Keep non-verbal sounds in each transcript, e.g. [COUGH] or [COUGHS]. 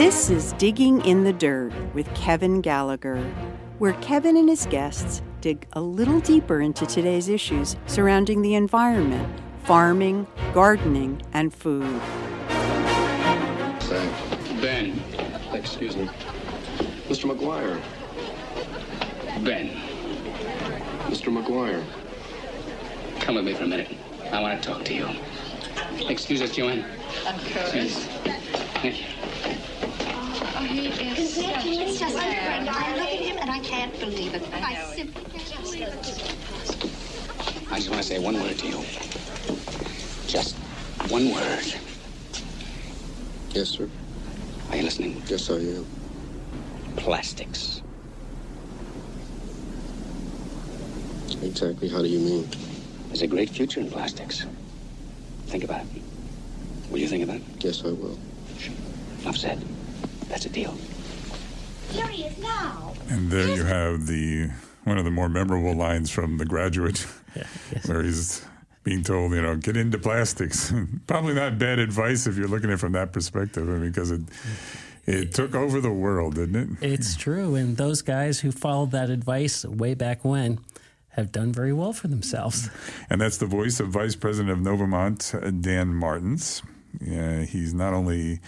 This is Digging in the Dirt with Kevin Gallagher, where Kevin and his guests dig a little deeper into today's issues surrounding the environment, farming, gardening, and food. Thanks. Ben. Excuse me. Mr. McGuire. Ben. Mr. McGuire. Come with me for a minute. I want to talk to you. Excuse us, Joanne. Of course. Thank you. He is such It's just I look at him and I can't believe it. I I, simply can't believe it. I just want to say one word to you. Just one word. Yes, sir. Are you listening? Yes, I am. Plastics. Exactly how do you mean? There's a great future in plastics. Think about it. Will you think about it? Yes, I will. Enough said. That's a deal. Here he is now. And there you have the one of the more memorable lines from The Graduate, [LAUGHS] where he's being told, you know, get into plastics. [LAUGHS] Probably not bad advice if you're looking at it from that perspective, because it it took over the world, didn't it? It's true. And those guys who followed that advice way back when have done very well for themselves. And that's the voice of Vice President of Novamont, uh, Dan Martens. Yeah, he's not only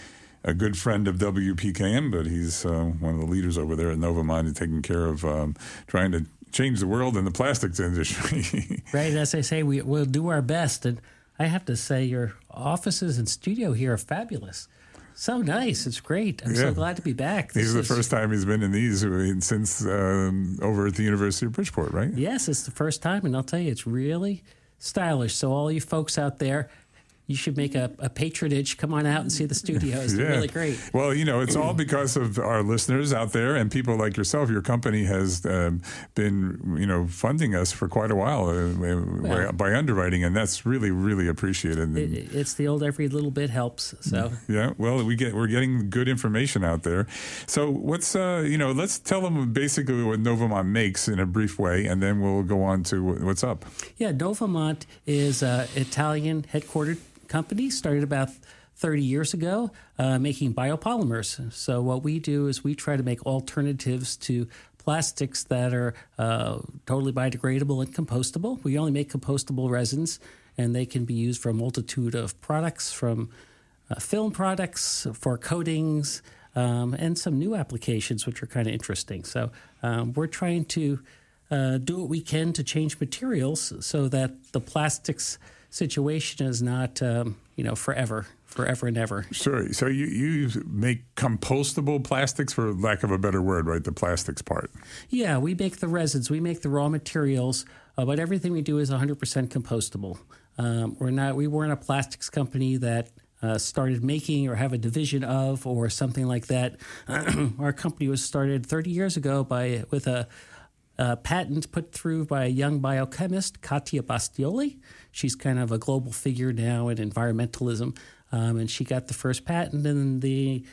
a good friend of WPKN, but he's uh, one of the leaders over there at Novamont and taking care of um, trying to change the world in the plastics industry. [LAUGHS] Right. As I say, we, we'll do our best. And I have to say, your offices and studio here are fabulous. So nice. It's great. I'm Yeah. so glad to be back. This is the first time he's been in these uh, since um, over at the University of Bridgeport, right? Yes, it's the first time. And I'll tell you, it's really stylish. So, all you folks out there, you should make a, a patronage. Come on out and see the studios. They're [LAUGHS] really great. Well, you know, it's all because of our listeners out there and people like yourself. Your company has um, been, you know, funding us for quite a while uh, by underwriting, and that's really, really appreciated. It, it's the old every little bit helps. So, yeah, well, we get we're getting good information out there. So what's uh, you know, let's tell them basically what Novamont makes in a brief way, and then we'll go on to what's up. yeah, Novamont is an Italian headquartered company, started about 30 years ago, uh, making biopolymers. So, what we do is we try to make alternatives to plastics that are uh, totally biodegradable and compostable. We only make compostable resins, and they can be used for a multitude of products from uh, film products, for coatings, um, and some new applications, which are kind of interesting. So, um, we're trying to uh, do what we can to change materials so that the plastics situation is not, um, you know, forever, forever and ever. Sure. So you you make compostable plastics, for lack of a better word, right? The plastics part. Yeah, we make the resins, we make the raw materials, uh, but everything we do is 100% compostable. Um, we're not, we weren't a plastics company that uh, started making or have a division of or something like that. [CLEARS THROAT] Our company was started 30 years ago by with a, a patent put through by a young biochemist, Catia Bastioli. She's kind of a global figure now in environmentalism, um, and she got the first patent, and the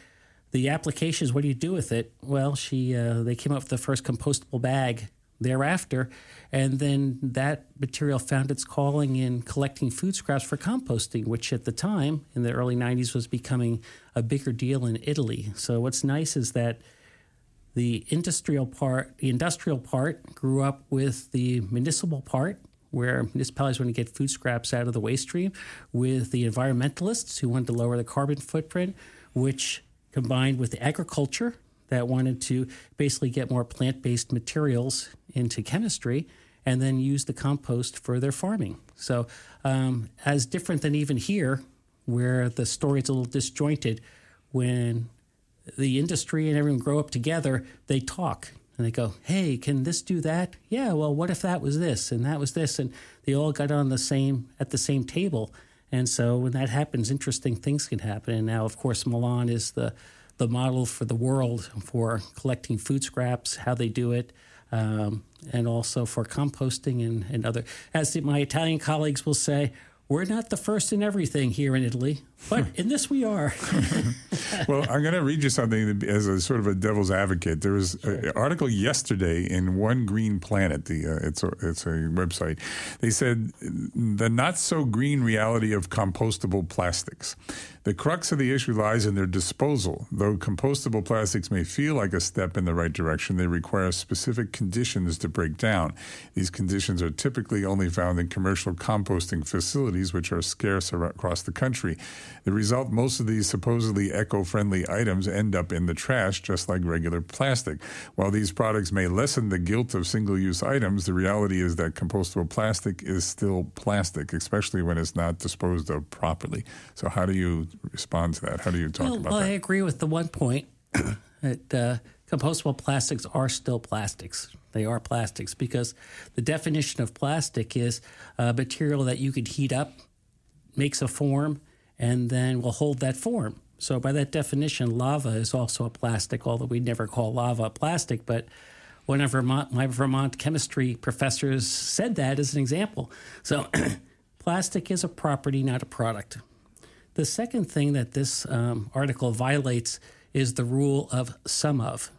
the application is what do you do with it? Well, she uh, they came up with the first compostable bag thereafter, and then that material found its calling in collecting food scraps for composting, which at the time in the early '90s was becoming a bigger deal in Italy. So what's nice is that the industrial part, the industrial part, grew up with the municipal part. Where municipalities want to get food scraps out of the waste stream, with the environmentalists who wanted to lower the carbon footprint, which combined with the agriculture that wanted to basically get more plant based materials into chemistry and then use the compost for their farming. So, um, as different than even here, where the story is a little disjointed, when the industry and everyone grow up together, they talk and they go, "Hey, can this do that? Yeah, well, what if that was this and that was this?" And they all got on the same at the same table. And so when that happens, interesting things can happen. And now, of course, Milan is the the model for the world for collecting food scraps, how they do it, um, and also for composting and, and other. As my Italian colleagues will say, we're not the first in everything here in Italy. But in this, we are. [LAUGHS] well, I'm going to read you something as a sort of a devil's advocate. There was an article yesterday in One Green Planet. The uh, it's a it's a website. They said the not so green reality of compostable plastics. The crux of the issue lies in their disposal. Though compostable plastics may feel like a step in the right direction, they require specific conditions to break down. These conditions are typically only found in commercial composting facilities, which are scarce across the country. The result most of these supposedly eco friendly items end up in the trash, just like regular plastic. While these products may lessen the guilt of single use items, the reality is that compostable plastic is still plastic, especially when it's not disposed of properly. So, how do you respond to that? How do you talk well, about well, that? I agree with the one point [COUGHS] that uh, compostable plastics are still plastics. They are plastics because the definition of plastic is a material that you could heat up, makes a form, and then will hold that form. So, by that definition, lava is also a plastic, although we never call lava plastic. But one of Vermont, my Vermont chemistry professors said that as an example. So, [CLEARS THROAT] plastic is a property, not a product. The second thing that this um, article violates is the rule of some of.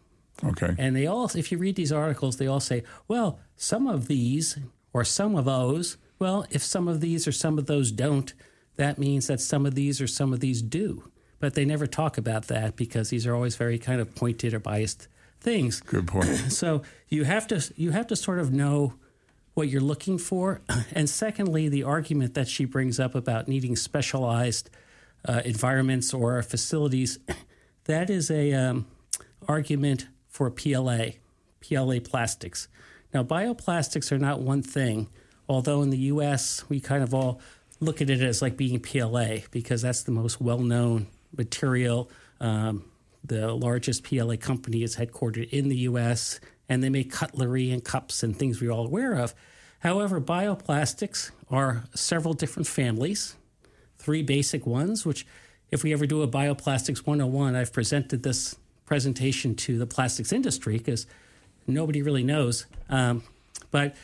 Okay. And they all, if you read these articles, they all say, well, some of these or some of those. Well, if some of these or some of those don't, that means that some of these or some of these do. But they never talk about that because these are always very kind of pointed or biased things. Good point. [CLEARS THROAT] so you have to you have to sort of know what you're looking for. [CLEARS THROAT] And secondly, the argument that she brings up about needing specialized uh, environments or facilities, [CLEARS THROAT] that is a um, argument for PLA, PLA plastics. Now, bioplastics are not one thing, although in the U.S. we kind of all look at it as like being PLA because that's the most well-known material. Um, the largest PLA company is headquartered in the U.S. and they make cutlery and cups and things we're all aware of. However, bioplastics are several different families, three basic ones, which, if we ever do a Bioplastics 101, I've presented this presentation to the plastics industry because nobody really knows. Um, but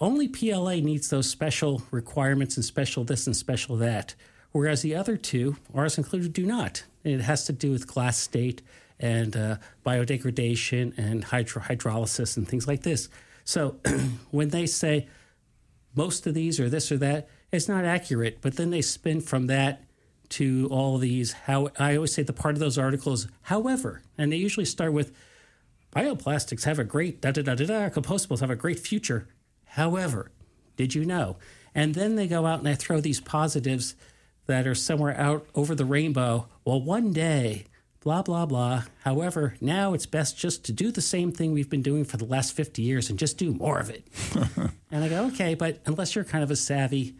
only PLA needs those special requirements and special this and special that, whereas the other two, ours included, do not. It has to do with glass state and uh, biodegradation and hydro- hydrolysis and things like this. So [CLEARS THROAT] when they say most of these or this or that, it's not accurate. But then they spin from that to all these. How I always say the part of those articles, however, and they usually start with bioplastics have a great da da da da da. Compostables have a great future. However, did you know? And then they go out and they throw these positives that are somewhere out over the rainbow. Well, one day, blah, blah, blah. However, now it's best just to do the same thing we've been doing for the last 50 years and just do more of it. [LAUGHS] and I go, okay, but unless you're kind of a savvy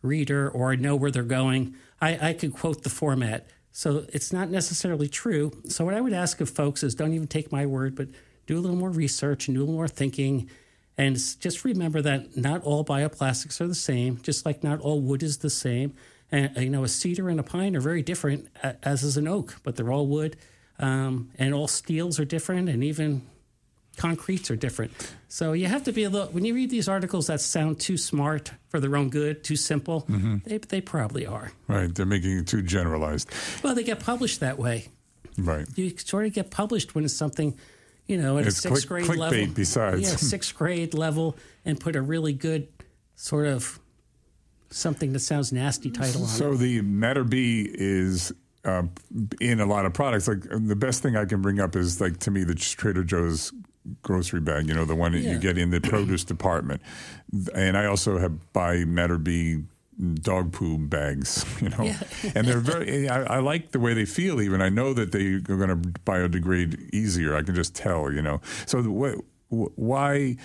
reader or know where they're going, I, I could quote the format. So it's not necessarily true. So what I would ask of folks is don't even take my word, but do a little more research and do a little more thinking and just remember that not all bioplastics are the same, just like not all wood is the same. And you know, a cedar and a pine are very different, as is an oak, but they're all wood. Um, and all steels are different, and even concretes are different. So you have to be a little. When you read these articles that sound too smart for their own good, too simple, Mm-hmm. they they probably are. Right. They're making it too generalized. Well, they get published that way. Right. You sort of get published when it's something you know, at It's a sixth click- grade level. besides. Yeah, [LAUGHS] sixth grade level, and put a really good sort of something that sounds nasty title on So it. the Mater-Bi is uh, in a lot of products. Like the best thing I can bring up is like to me the Trader Joe's grocery bag. You know, the one that Yeah. you get in the produce department. And I also have buy Mater-Bi dog poo bags. [LAUGHS] You know, and they're very. I, I like the way they feel. Even I know that they are going to biodegrade easier. I can just tell. You know, so what, why?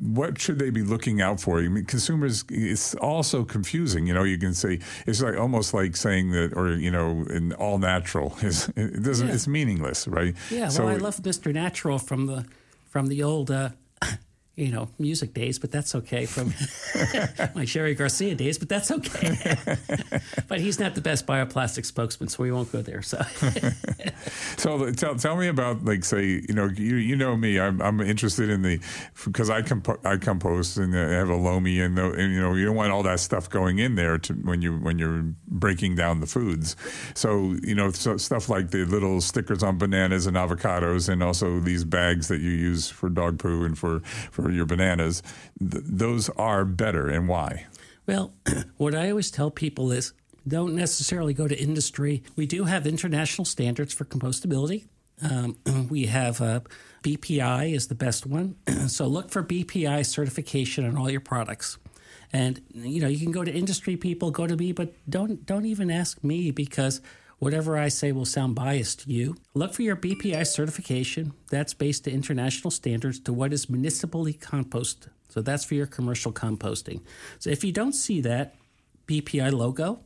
what should they be looking out for? I mean, consumers, it's also confusing. You know, you can say it's like almost like saying that, or you know, in all natural [LAUGHS] is it doesn't. Yeah. It's meaningless, right? Yeah, well, So I love Mr. Natural from the from the old uh, you know, music days, but that's okay from [LAUGHS] my Jerry Garcia days, but that's okay. [LAUGHS] but he's not the best bioplastic spokesman, so we won't go there. So, [LAUGHS] So tell, tell me about like say you know you you know me I'm, I'm interested in the because I compo- I compost and I have a loamy and, the, and you know you don't want all that stuff going in there to when you when you're breaking down the foods so you know so stuff like the little stickers on bananas and avocados and also these bags that you use for dog poo and for for your bananas th- those are better and why well, [CLEARS THROAT] what I always tell people is don't necessarily go to industry. We do have international standards for compostability. Um, [CLEARS THROAT] we have uh, BPI is the best one, [CLEARS THROAT] so look for BPI certification on all your products. And you know you can go to industry people, go to me, but don't don't even ask me because whatever I say will sound biased to you. Look for your BPI certification. That's based to international standards to what is municipally compost. So that's for your commercial composting. So if you don't see that BPI logo,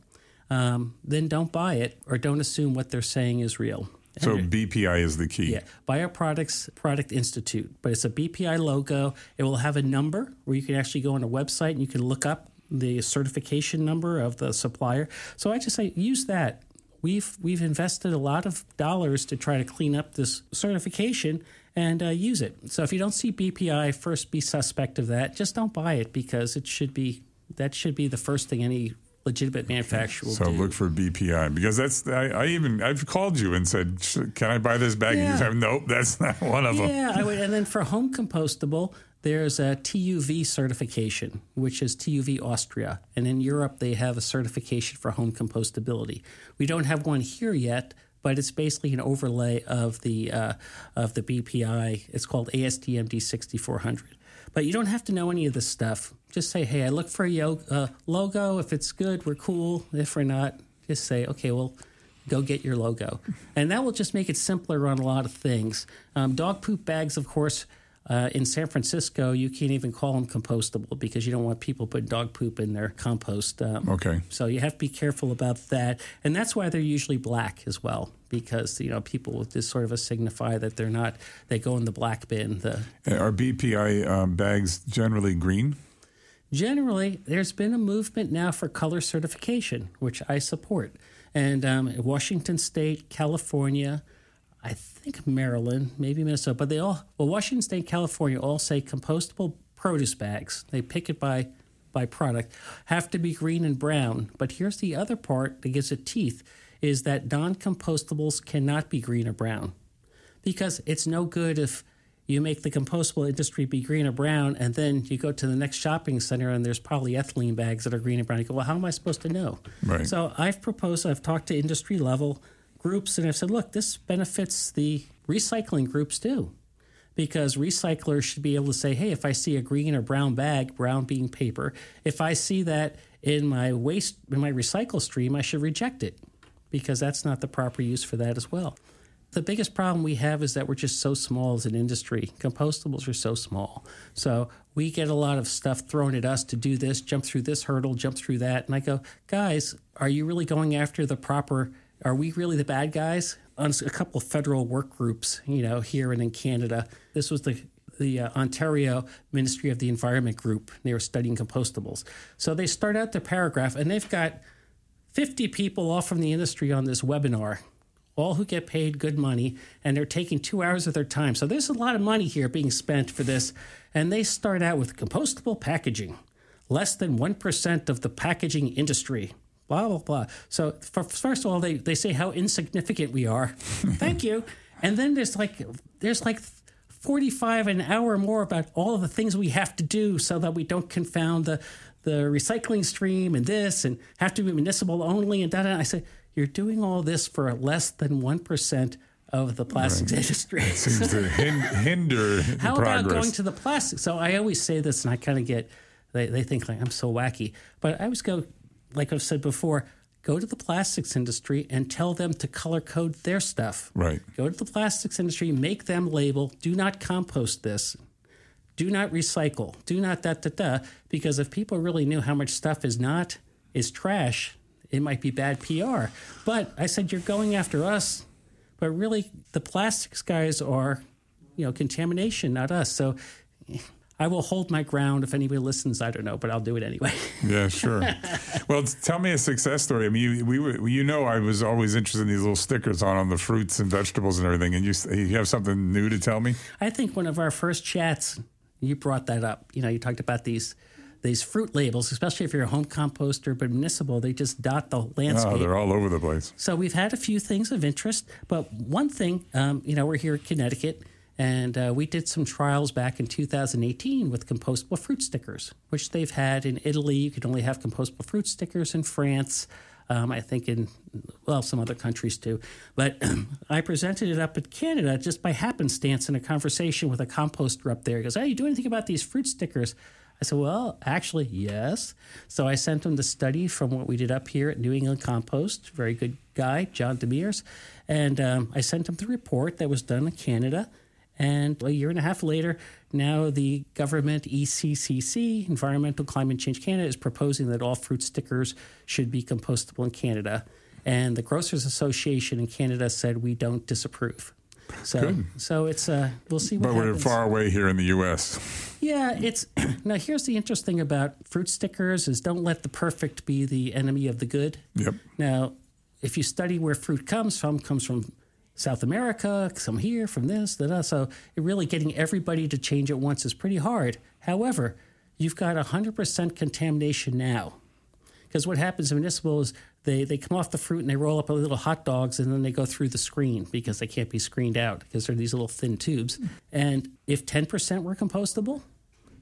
um, then don't buy it or don't assume what they're saying is real. so BPI is the key Yeah, Bioproducts Product Institute, but it's a BPI logo. It will have a number where you can actually go on a website and you can look up the certification number of the supplier. So I just say use that. We've we've invested a lot of dollars to try to clean up this certification and uh, use it. So if you don't see BPI, first be suspect of that. Just don't buy it because it should be that should be the first thing any legitimate manufacturer will So do. look for BPI because that's I, I even I've called you and said, "Can I buy this bag?" And you said, "Nope, that's not one of them." Yeah, and then for home compostable, there's a TUV certification, which is TUV Austria, and in Europe they have a certification for home compostability. We don't have one here yet, but it's basically an overlay of the uh, of the BPI. It's called ASTM D6400. But you don't have to know any of this stuff. Just say, "Hey, I look for a yo- uh, logo. If it's good, we're cool. If we're not, just say, okay, well." go get your logo. And that will just make it simpler on a lot of things. Um, dog poop bags, of course, uh, in San Francisco, you can't even call them compostable because you don't want people putting dog poop in their compost. Um, Okay. So you have to be careful about that. And that's why they're usually black as well because, you know, people will just sort of signify that they're not, they go in the black bin. The, Are BPI um, bags generally green? Generally, there's been a movement now for color certification, which I support. And um, Washington State, California, I think Maryland, maybe Minnesota, but they all, well, Washington State, California all say compostable produce bags. They pick it by by product have to be green and brown. But here's the other part that gives it teeth is that non-compostables cannot be green or brown because it's no good if you make the compostable industry be green or brown, and then you go to the next shopping center and there's polyethylene bags that are green and brown. You go, well, how am I supposed to know? Right. So I've proposed, I've talked to industry level groups, and I've said, look, this benefits the recycling groups too. Because recyclers should be able to say, hey, if I see a green or brown bag, brown being paper, if I see that in my waste, in my recycle stream, I should reject it because that's not the proper use for that as well. The biggest problem we have is that we're just so small as an industry. Compostables are so small. So we get a lot of stuff thrown at us to do this, jump through this hurdle, jump through that. And I go, guys, are you really going after the proper, are we really the bad guys? On a couple of federal work groups, you know, here and in Canada, this was the the uh, Ontario Ministry of the Environment group. They were studying compostables. So they start out the paragraph, and they've got 50 people all from the industry on this webinar, all who get paid good money, and they're taking two hours of their time. So there's a lot of money here being spent for this. And they start out with compostable packaging, less than 1% of the packaging industry. Blah, blah, blah. So, for, first of all, they, they say how insignificant we are. [LAUGHS] Thank you. And then there's like, there's like 45 an hour more about all of the things we have to do so that we don't confound the, the recycling stream and this and have to be municipal only and da da. I said, you're doing all this for less than 1% of the plastics industry. Seems to [LAUGHS] hinder How progress. about going to the plastic? So I always say this, and I kind of get they, they think like I'm so wacky, but I always go like I've said before. Go to the plastics industry and tell them to color code their stuff. Right. Go to the plastics industry, make them label. Do not compost this. Do not recycle. Do not da da da. Because if people really knew how much stuff is not is trash, it might be bad PR. But I said you're going after us, but really the plastics guys are, you know, contamination, not us. So I will hold my ground. If anybody listens, I don't know, but I'll do it anyway. [LAUGHS] Yeah, sure. [LAUGHS] well, tell me a success story. I mean, you, we were, you know, I was always interested in these little stickers on on the fruits and vegetables and everything. And you, you have something new to tell me? I think one of our first chats, you brought that up. You know, you talked about these these fruit labels, especially if you're a home composter, but municipal, they just dot the landscape. Oh, they're all over the place. So we've had a few things of interest, but one thing, um, you know, we're here in Connecticut, and uh, we did some trials back in 2018 with compostable fruit stickers, which they've had in Italy. You could only have compostable fruit stickers in France. Um, I think in well some other countries too, but [CLEARS THROAT] I presented it up in Canada just by happenstance in a conversation with a composter up there. He goes, "Hey, you do anything about these fruit stickers?" I said, Well, actually, yes. So I sent him the study from what we did up here at New England Compost, very good guy, John Demers. And um, I sent him the report that was done in Canada. And a year and a half later, now the government, ECCC, Environmental Climate Change Canada, is proposing that all fruit stickers should be compostable in Canada. And the Grocers Association in Canada said we don't disapprove. So, Good. so it's uh, we'll see what But we're happens. far away here in the U.S. Yeah, it's [CLEARS THROAT] now. Here's the interesting thing about fruit stickers: is don't let the perfect be the enemy of the good. Yep. Now, if you study where fruit comes from, comes from South America, some here, from this, that. So, really getting everybody to change at once is pretty hard. However, you've got 100% contamination now. Because what happens in municipal is they, they come off the fruit and they roll up a little hot dogs and then they go through the screen because they can't be screened out because they're these little thin tubes. And if 10% were compostable,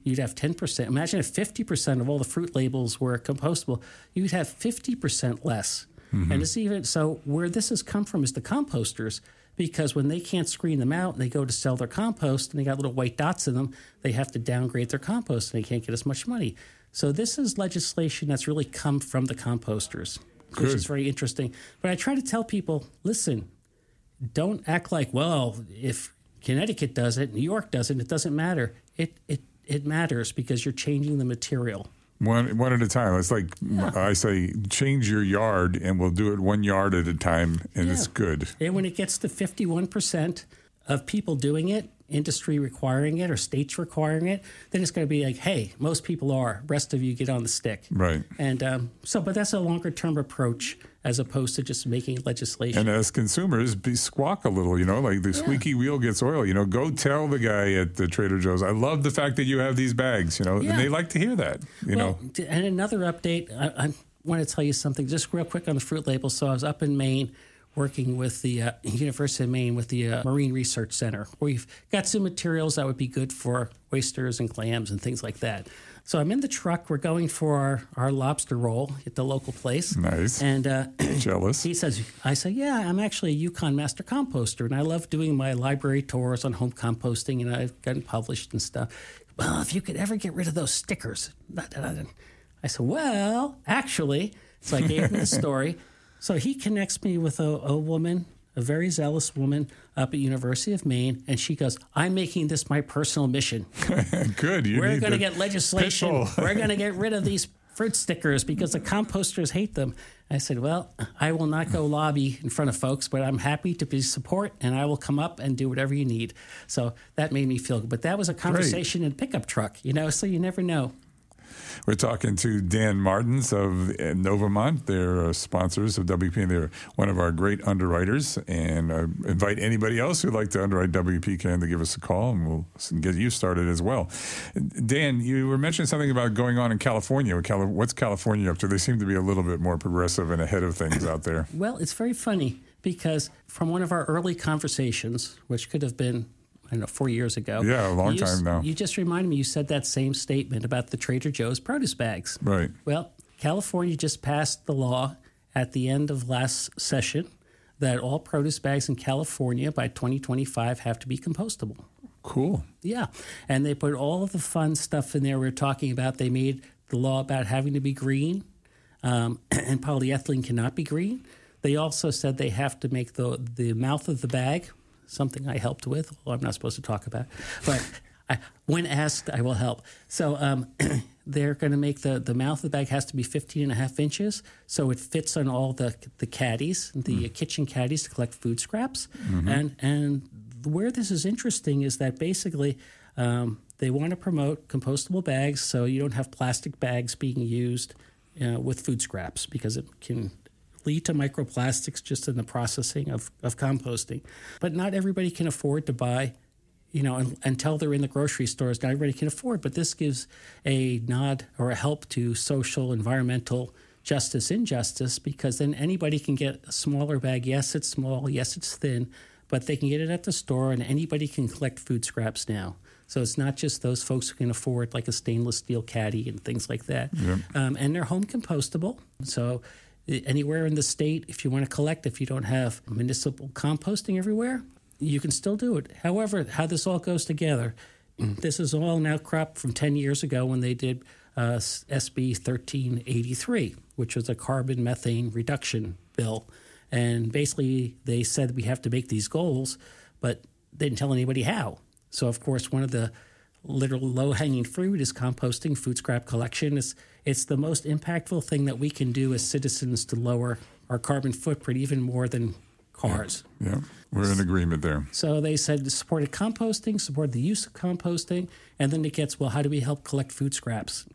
you'd have 10%. Imagine if 50% of all the fruit labels were compostable, you'd have 50% less. Mm-hmm. And it's even so where this has come from is the composters because when they can't screen them out and they go to sell their compost and they got little white dots in them, they have to downgrade their compost and they can't get as much money. So this is legislation that's really come from the composters, which Good. is very interesting. But I try to tell people, listen, don't act like, well, if Connecticut does it, New York does it, it doesn't matter. It it it matters because you're changing the material. One one at a time. It's like I say, change your yard, and we'll do it one yard at a time, and it's good. And when it gets to 51% of people doing it, industry requiring it or states requiring it, then it's going to be like, hey, most people are. Rest of you get on the stick. Right. And um, so, but that's a longer term approach as opposed to just making legislation. And as consumers, be squawk a little, you know, like the squeaky wheel gets oil. You know, go tell the guy at the Trader Joe's, I love the fact that you have these bags, you know, Yeah. and they like to hear that, you well, know. and another update, I, I want to tell you something just real quick on the fruit label. So I was up in Maine working with the uh, University of Maine with the uh, Marine Research Center. We've got some materials that would be good for oysters and clams and things like that. So I'm in the truck. We're going for our, our lobster roll at the local place. Nice. And uh, [CLEARS THROAT] Jealous. he says, I say, yeah, I'm actually a UConn master composter, and I love doing my library tours on home composting, and I've gotten published and stuff. Well, if you could ever get rid of those stickers. da, da, da, da." I said, well, actually, so I gave him the story. So he connects me with a, a woman, a very zealous woman up at University of Maine, and she goes, I'm making this my personal mission. [LAUGHS] Good. You We're going to get legislation. We're going [LAUGHS] to get rid of these fruit stickers because the composters hate them. I said, Well, I will not go lobby in front of folks, but I'm happy to be support and I will come up and do whatever you need. So that made me feel good. But that was a conversation in a pickup truck, you know, so you never know. We're talking to Dan Martens of uh, Novamont. They're uh, sponsors of WP. And they're one of our great underwriters. And uh, invite anybody else who'd like to underwrite WPKN to give us a call, and we'll get you started as well. Dan, you were mentioning something about going on in California. What's California up to? They seem to be a little bit more progressive and ahead of things out there. Well, it's very funny because from one of our early conversations, which could have been, I don't know, four years ago. Yeah, a long you time now. You just reminded me, you said that same statement about the Trader Joe's produce bags. Right. Well, California just passed the law at the end of last session that all produce bags in California by 2025 have to be compostable. Cool. Yeah. And they put all of the fun stuff in there we are talking about. They made the law about having to be green, um, [CLEARS THROAT] and polyethylene cannot be green. They also said they have to make the, the mouth of the bag, something I helped with, well, I'm not supposed to talk about, but I, when asked, I will help. So um, [CLEARS THROAT] they're going to make the, the mouth of the bag has to be 15 and a half inches, so it fits on all the, the caddies, the kitchen caddies to collect food scraps. And, and where this is interesting is that basically um, they want to promote compostable bags so you don't have plastic bags being used uh, with food scraps because it can lead to microplastics just in the processing of, of composting. But not everybody can afford to buy, you know, un- until they're in the grocery stores. Not everybody can afford, but this gives a nod or a help to social, environmental justice, injustice, because then anybody can get a smaller bag. Yes, it's small. Yes, it's thin, but they can get it at the store, and anybody can collect food scraps now. So it's not just those folks who can afford like a stainless steel caddy and things like that. Um, and they're home compostable. So anywhere in the state, if you want to collect, if you don't have municipal composting everywhere, you can still do it. However, how this all goes together, this is all now cropped from 10 years ago when they did uh, SB 1383, which was a carbon methane reduction bill. And basically, they said we have to make these goals, but they didn't tell anybody how. So, of course, one of the literal low hanging fruit is composting, food scrap collection. It's, it's the most impactful thing that we can do as citizens to lower our carbon footprint even more than cars. Yeah, we're in agreement there. So they said supported composting, supported the use of composting, and then it gets well, how do we help collect food scraps?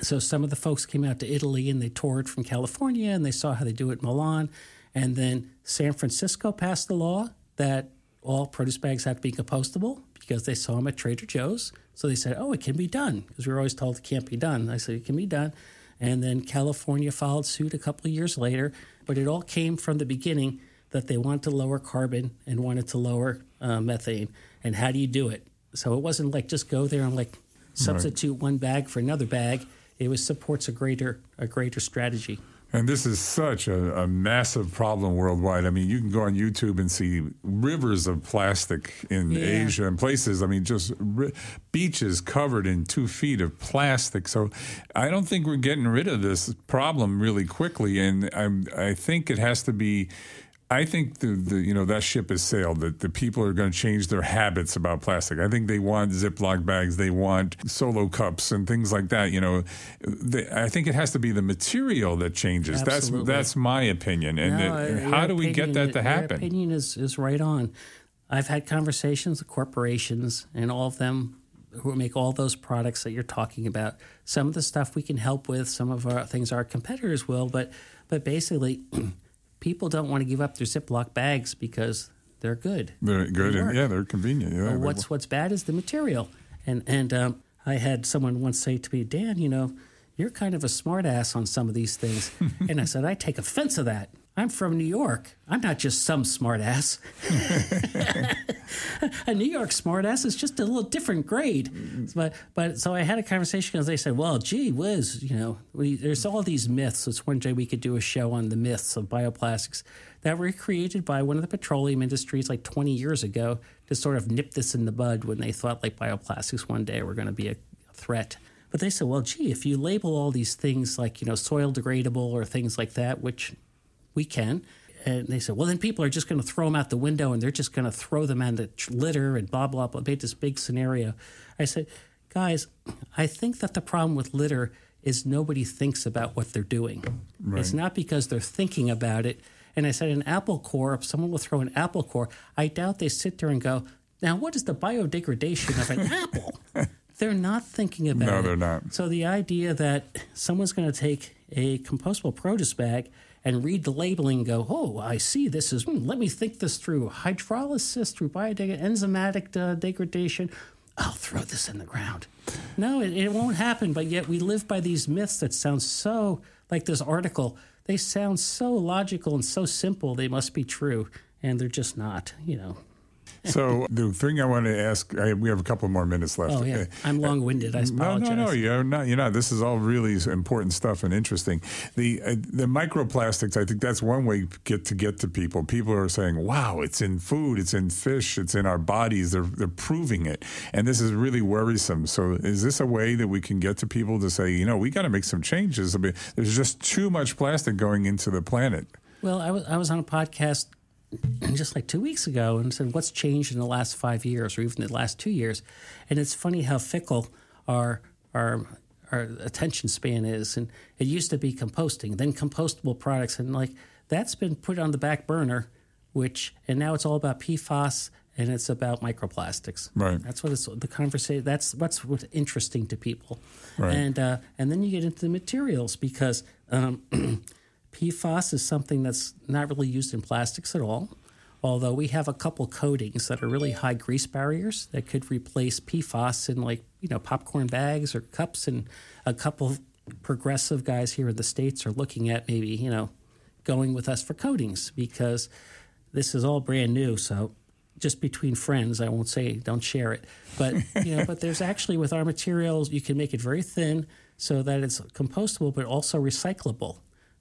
So some of the folks came out to Italy and they toured from California and they saw how they do it in Milan. And then San Francisco passed the law that all produce bags have to be compostable because they saw them at Trader Joe's. So they said, oh, it can be done because we were always told it can't be done. I said, it can be done. And then California followed suit a couple of years later. But it all came from the beginning that they wanted to lower carbon and wanted to lower uh, methane. And how do you do it? So it wasn't like just go there and like substitute one bag for another bag. It was supports a greater a greater strategy. And this is such a, a, massive problem worldwide. I mean, you can go on YouTube and see rivers of plastic in Yeah. Asia and places. I mean, just ri- beaches covered in two feet of plastic. So I don't think we're getting rid of this problem really quickly. And I'm, I think it has to be. I think the, the you know that ship has sailed. That the people are going to change their habits about plastic. I think they want Ziploc bags, they want solo cups and things like that. You know, they, I think it has to be the material that changes. Absolutely. That's that's my opinion. And No, it- how do we get that to happen? Your opinion is, is right on. I've had conversations with corporations and all of them who make all those products that you're talking about. Some of the stuff we can help with, some of our things our competitors will, but but basically, [CLEARS THROAT] people don't want to give up their Ziploc bags because they're good. They're good, They and yeah, they're convenient. Yeah, what's what's bad is the material. And and um, I had someone once say to me, Dan, you know, you're kind of a smartass on some of these things. [LAUGHS] and I said, I take offense of that. I'm from New York. I'm not just some smartass. [LAUGHS] a New York smartass is just a little different grade. Mm-hmm. But but so I had a conversation because they said, well, gee whiz, you know, we, there's all these myths. It's one day we could do a show on the myths of bioplastics that were created by one of the petroleum industries like 20 years ago to sort of nip this in the bud when they thought like bioplastics one day were going to be a threat. But they said, well, gee, if you label all these things like, you know, soil degradable or things like that, which we can. And they said, well, then people are just going to throw them out the window and they're just going to throw them on the litter and blah, blah, blah. Made this big scenario. I said, guys, I think that the problem with litter is nobody thinks about what they're doing. It's not because they're thinking about it. And I said, an apple core, if someone will throw an apple core, I doubt they sit there and go, now what is the biodegradation of an [LAUGHS] apple? They're not thinking about No, it. No, they're not. So the idea that someone's going to take a compostable produce bag and read the labeling and go, oh, I see this is, hmm, let me think this through. Hydrolysis through biodeg- enzymatic uh, degradation. I'll throw this in the ground. No, it, it won't happen. But yet we live by these myths that sound so, like this article, they sound so logical and so simple, they must be true. And they're just not, you know. [LAUGHS] so the thing I want to ask, I, we have a couple more minutes left. Oh, yeah. I'm long winded. I No, apologize. no, no. You're not. You're not. This is all really important stuff and interesting. The uh, the microplastics. I think that's one way get to get to people. People are saying, "Wow, it's in food, it's in fish, it's in our bodies." They're they're proving it, and this is really worrisome. So, is this a way that we can get to people to say, you know, we got to make some changes? I mean, there's just too much plastic going into the planet. Well, I was I was on a podcast [CLEARS THROAT] just like two weeks ago and said, "What's changed in the last five years, or even the last two years?" And it's funny how fickle our our our attention span is. And it used to be composting, then compostable products, and like that's been put on the back burner. Which and now it's all about PFAS and it's about microplastics. Right. That's what it's the conversation. That's what's what's interesting to people. Right. And uh, and then you get into the materials because um, [CLEARS THROAT] PFAS is something that's not really used in plastics at all. Although we have a couple coatings that are really high grease barriers that could replace PFAS in like you know popcorn bags or cups, and a couple progressive guys here in the states are looking at maybe you know going with us for coatings because this is all brand new. So just between friends, I won't say don't share it, but you know, but there's actually with our materials you can make it very thin so that it's compostable but also recyclable.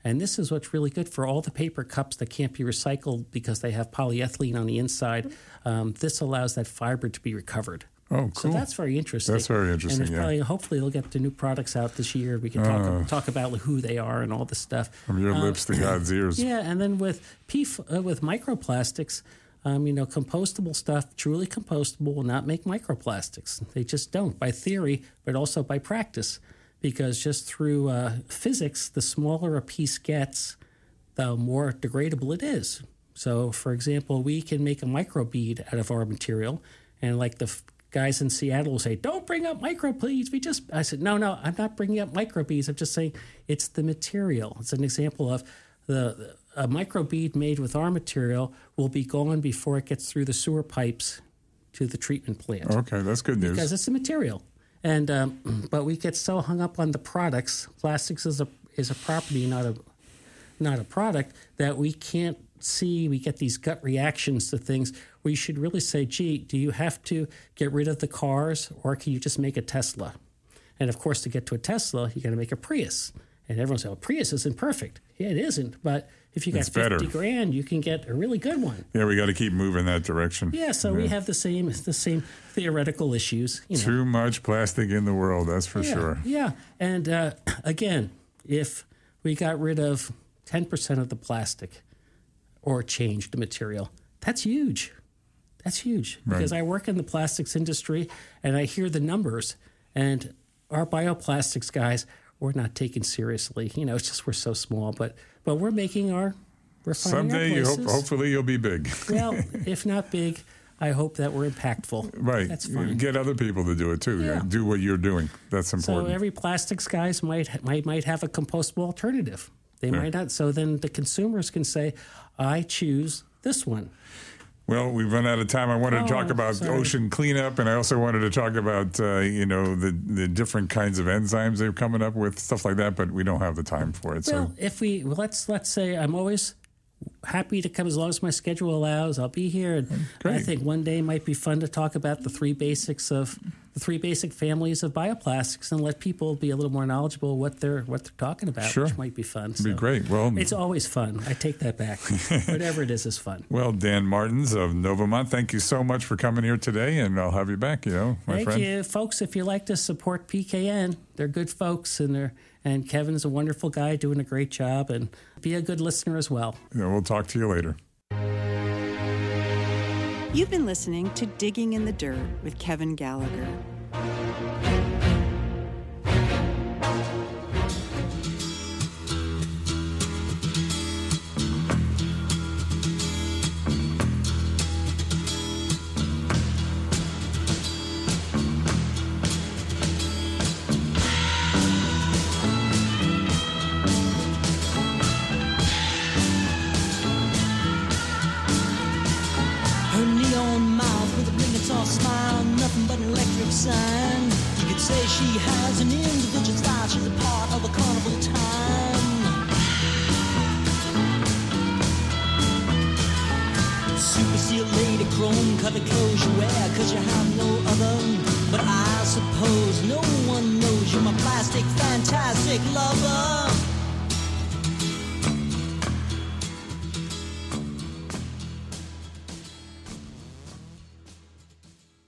And this is what's really good for all the paper cups that can't be recycled because they have polyethylene on the inside. Um, this allows that fiber to be recovered. Oh, cool. So that's very interesting. That's very interesting, And yeah. probably, hopefully, they'll get the new products out this year. We can talk Oh. talk about who they are and all this stuff. From your Uh, lips to God's [CLEARS THROAT] ears. yeah, and then with PF, uh, with microplastics, um, you know, compostable stuff, truly compostable, will not make microplastics. They just don't by theory, but also by practice, because just through uh, physics, the smaller a piece gets, the more degradable it is. So, for example, we can make a microbead out of our material, and like the f- guys in Seattle will say, "Don't bring up microbeads." We just, I said, "No, no, I'm not bringing up microbeads. I'm just saying it's the material." It's an example of the a microbead made with our material will be gone before it gets through the sewer pipes to the treatment plant Okay, that's good news. because it's the material. And um, but we get so hung up on the products. Plastics is a is a property, not a not a product that we can't see. We get these gut reactions to things. We should really say, "Gee, do you have to get rid of the cars, or can you just make a Tesla?" And of course, to get to a Tesla, you got to make a Prius. And everyone says, "Well, Prius isn't perfect." Yeah, it isn't. But if you got It's fifty better. grand, you can get a really good one. yeah, we got to keep moving that direction. Yeah, so we have the same the same theoretical issues. You know. Too much plastic in the world, that's for yeah, sure. Yeah, and uh, [CLEARS THROAT] again, if we got rid of ten percent of the plastic or changed the material, that's huge. That's huge because I work in the plastics industry and I hear the numbers, and our bioplastics guys we're not taken seriously. You know, it's just we're so small, but but we're making our we're finding Someday, our you hope, hopefully, you'll be big. well, [LAUGHS] if not big, I hope that we're impactful. right. That's fine. Get other people to do it too. Yeah. Do what you're doing. That's important. So every plastics guys might might might have a compostable alternative. They might not. So then the consumers can say, "I choose this one." Well, we've run out of time. I wanted to talk Oh, about sorry. ocean cleanup, and I also wanted to talk about uh, you know the the different kinds of enzymes they're coming up with, stuff like that. But we don't have the time for it. Well, so if we let's let's say I'm always happy to come as long as my schedule allows. I'll be here, and I think one day might be fun to talk about the three basics of the three basic families of bioplastics and let people be a little more knowledgeable what they're what they're talking about, Sure. which might be fun. it'd be great. Well, It's always fun. I take that back. [LAUGHS] Whatever it is is fun. well, Dan Martens of Novamont, thank you so much for coming here today, and I'll have you back. You know, my Thank friend. you, folks. If you like to support PKN, they're good folks, and they're and Kevin's a wonderful guy doing a great job, and be a good listener as well. Yeah, we'll talk to you later. You've been listening to Digging in the Dirt with Kevin Gallagher.